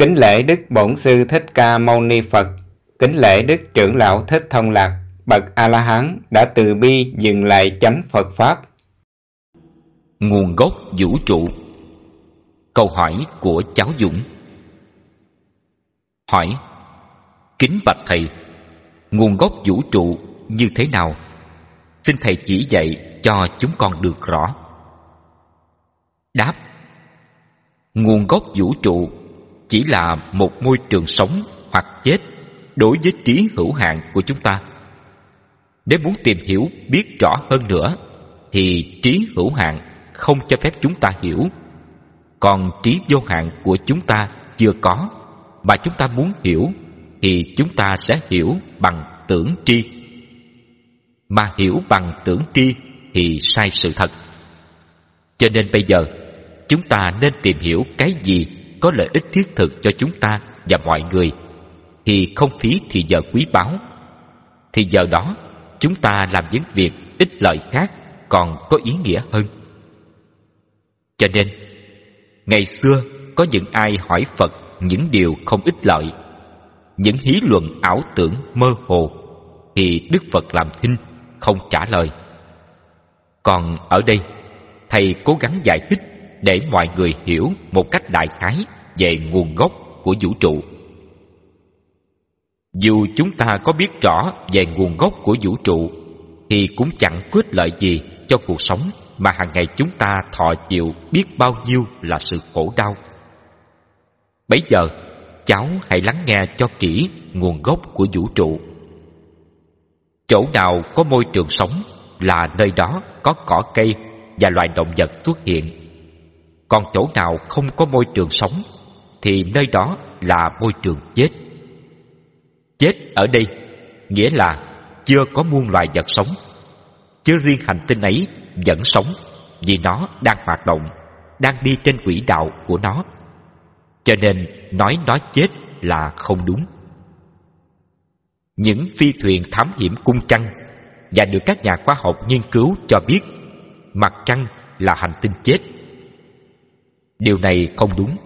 Kính lễ Đức Bổn Sư Thích Ca Mâu Ni Phật, kính lễ Đức Trưởng Lão Thích Thông Lạc, bậc A-la-hán đã từ bi dừng lại chánh Phật Pháp. Nguồn gốc vũ trụ Câu hỏi của cháu Dũng Hỏi Kính bạch Thầy Nguồn gốc vũ trụ như thế nào? Xin Thầy chỉ dạy cho chúng con được rõ. Đáp Nguồn gốc vũ trụ chỉ là một môi trường sống hoặc chết đối với trí hữu hạn của chúng ta. Nếu muốn tìm hiểu biết rõ hơn nữa, thì trí hữu hạn không cho phép chúng ta hiểu. Còn trí vô hạn của chúng ta chưa có, mà chúng ta muốn hiểu, thì chúng ta sẽ hiểu bằng tưởng tri. Mà hiểu bằng tưởng tri thì sai sự thật. Cho nên bây giờ, chúng ta nên tìm hiểu cái gì có lợi ích thiết thực cho chúng ta và mọi người thì không phí thì giờ quý báu. Thì giờ đó chúng ta làm những việc ích lợi khác còn có ý nghĩa hơn. Cho nên, ngày xưa có những ai hỏi Phật những điều không ích lợi, những hí luận ảo tưởng mơ hồ, thì Đức Phật làm thinh, không trả lời. Còn ở đây, Thầy cố gắng giải thích để mọi người hiểu một cách đại khái về nguồn gốc của vũ trụ. Dù chúng ta có biết rõ về nguồn gốc của vũ trụ thì cũng chẳng quyết lợi gì cho cuộc sống mà hàng ngày chúng ta thọ chịu biết bao nhiêu là sự khổ đau. Bây giờ, cháu hãy lắng nghe cho kỹ nguồn gốc của vũ trụ. Chỗ nào có môi trường sống là nơi đó có cỏ cây và loài động vật xuất hiện. Còn chỗ nào không có môi trường sống thì nơi đó là môi trường chết. Chết ở đây nghĩa là chưa có muôn loài vật sống. Chứ riêng hành tinh ấy vẫn sống vì nó đang hoạt động, đang đi trên quỹ đạo của nó. Cho nên nói nó chết là không đúng. Những phi thuyền thám hiểm cung trăng và được các nhà khoa học nghiên cứu cho biết mặt trăng là hành tinh chết. Điều này không đúng.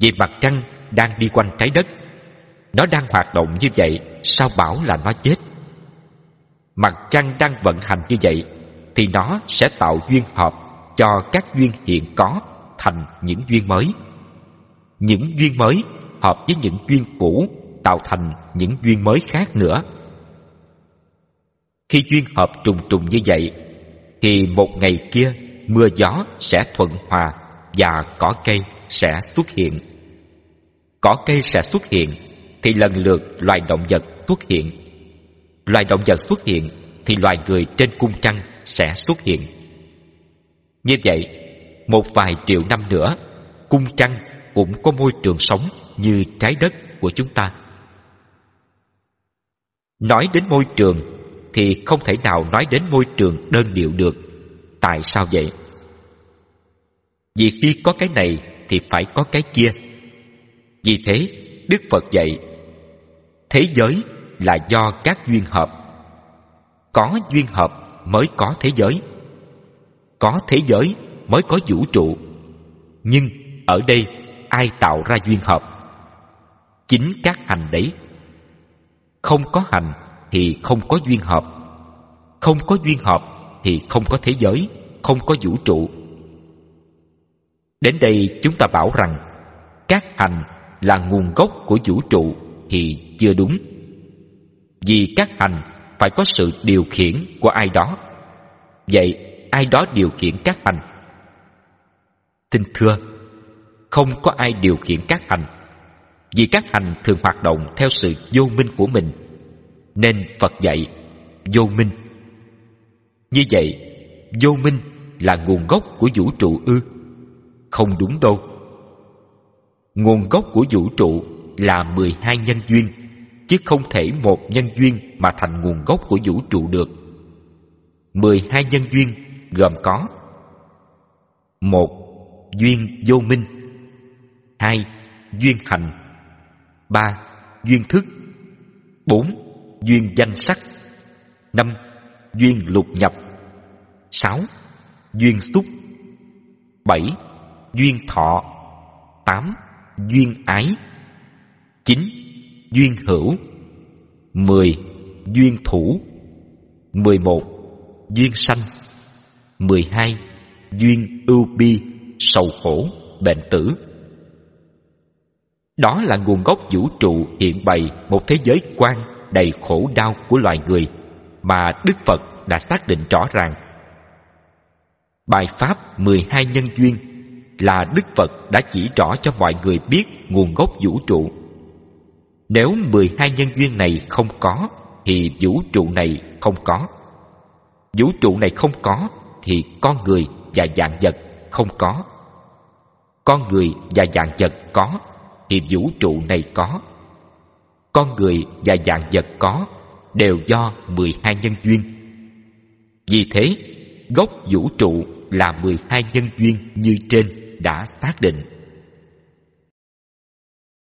Vì mặt trăng đang đi quanh trái đất. Nó đang hoạt động như vậy, sao bảo là nó chết? Mặt trăng đang vận hành như vậy thì nó sẽ tạo duyên hợp cho các duyên hiện có thành những duyên mới. Những duyên mới hợp với những duyên cũ tạo thành những duyên mới khác nữa. Khi duyên hợp trùng trùng như vậy thì một ngày kia mưa gió sẽ thuận hòa và cỏ cây sẽ xuất hiện. Cỏ cây sẽ xuất hiện thì lần lượt loài động vật xuất hiện. Loài động vật xuất hiện thì loài người trên cung trăng sẽ xuất hiện. Như vậy, một vài triệu năm nữa, cung trăng cũng có môi trường sống như trái đất của chúng ta. Nói đến môi trường thì không thể nào nói đến môi trường đơn điệu được. Tại sao vậy? Vì khi có cái này thì phải có cái kia. Vì thế, Đức Phật dạy, thế giới là do các duyên hợp. Có duyên hợp mới có thế giới. Có thế giới mới có vũ trụ. Nhưng ở đây ai tạo ra duyên hợp? Chính các hành đấy. Không có hành thì không có duyên hợp. Không có duyên hợp thì không có thế giới, không có vũ trụ. Đến đây chúng ta bảo rằng các hành là nguồn gốc của vũ trụ thì chưa đúng. Vì các hành phải có sự điều khiển của ai đó. Vậy ai đó điều khiển các hành? Xin thưa, không có ai điều khiển các hành. Vì các hành thường hoạt động theo sự vô minh của mình. Nên Phật dạy vô minh. Như vậy, vô minh là nguồn gốc của vũ trụ ư? Không đúng đâu. Nguồn gốc của vũ trụ là 12 nhân duyên, chứ không thể một nhân duyên mà thành nguồn gốc của vũ trụ được. 12 nhân duyên gồm có một Duyên vô minh hai Duyên hành ba Duyên thức bốn Duyên danh sắc năm Duyên lục nhập sáu Duyên xúc bảy Duyên thọ, tám, duyên ái, chín, duyên hữu, mười, duyên thủ, mười một, duyên sanh, mười hai, duyên ưu bi, sầu khổ, bệnh tử đó là nguồn gốc vũ trụ hiện bày một thế giới quan đầy khổ đau của loài người mà Đức Phật đã xác định rõ ràng. Bài Pháp 12 nhân duyên là Đức Phật đã chỉ rõ cho mọi người biết nguồn gốc vũ trụ. Nếu 12 nhân duyên này không có, thì vũ trụ này không có. Vũ trụ này không có, thì con người và dạng vật không có. Con người và dạng vật có, thì vũ trụ này có. Con người và dạng vật có đều do 12 nhân duyên. Vì thế, gốc vũ trụ là 12 nhân duyên như trên đã xác định.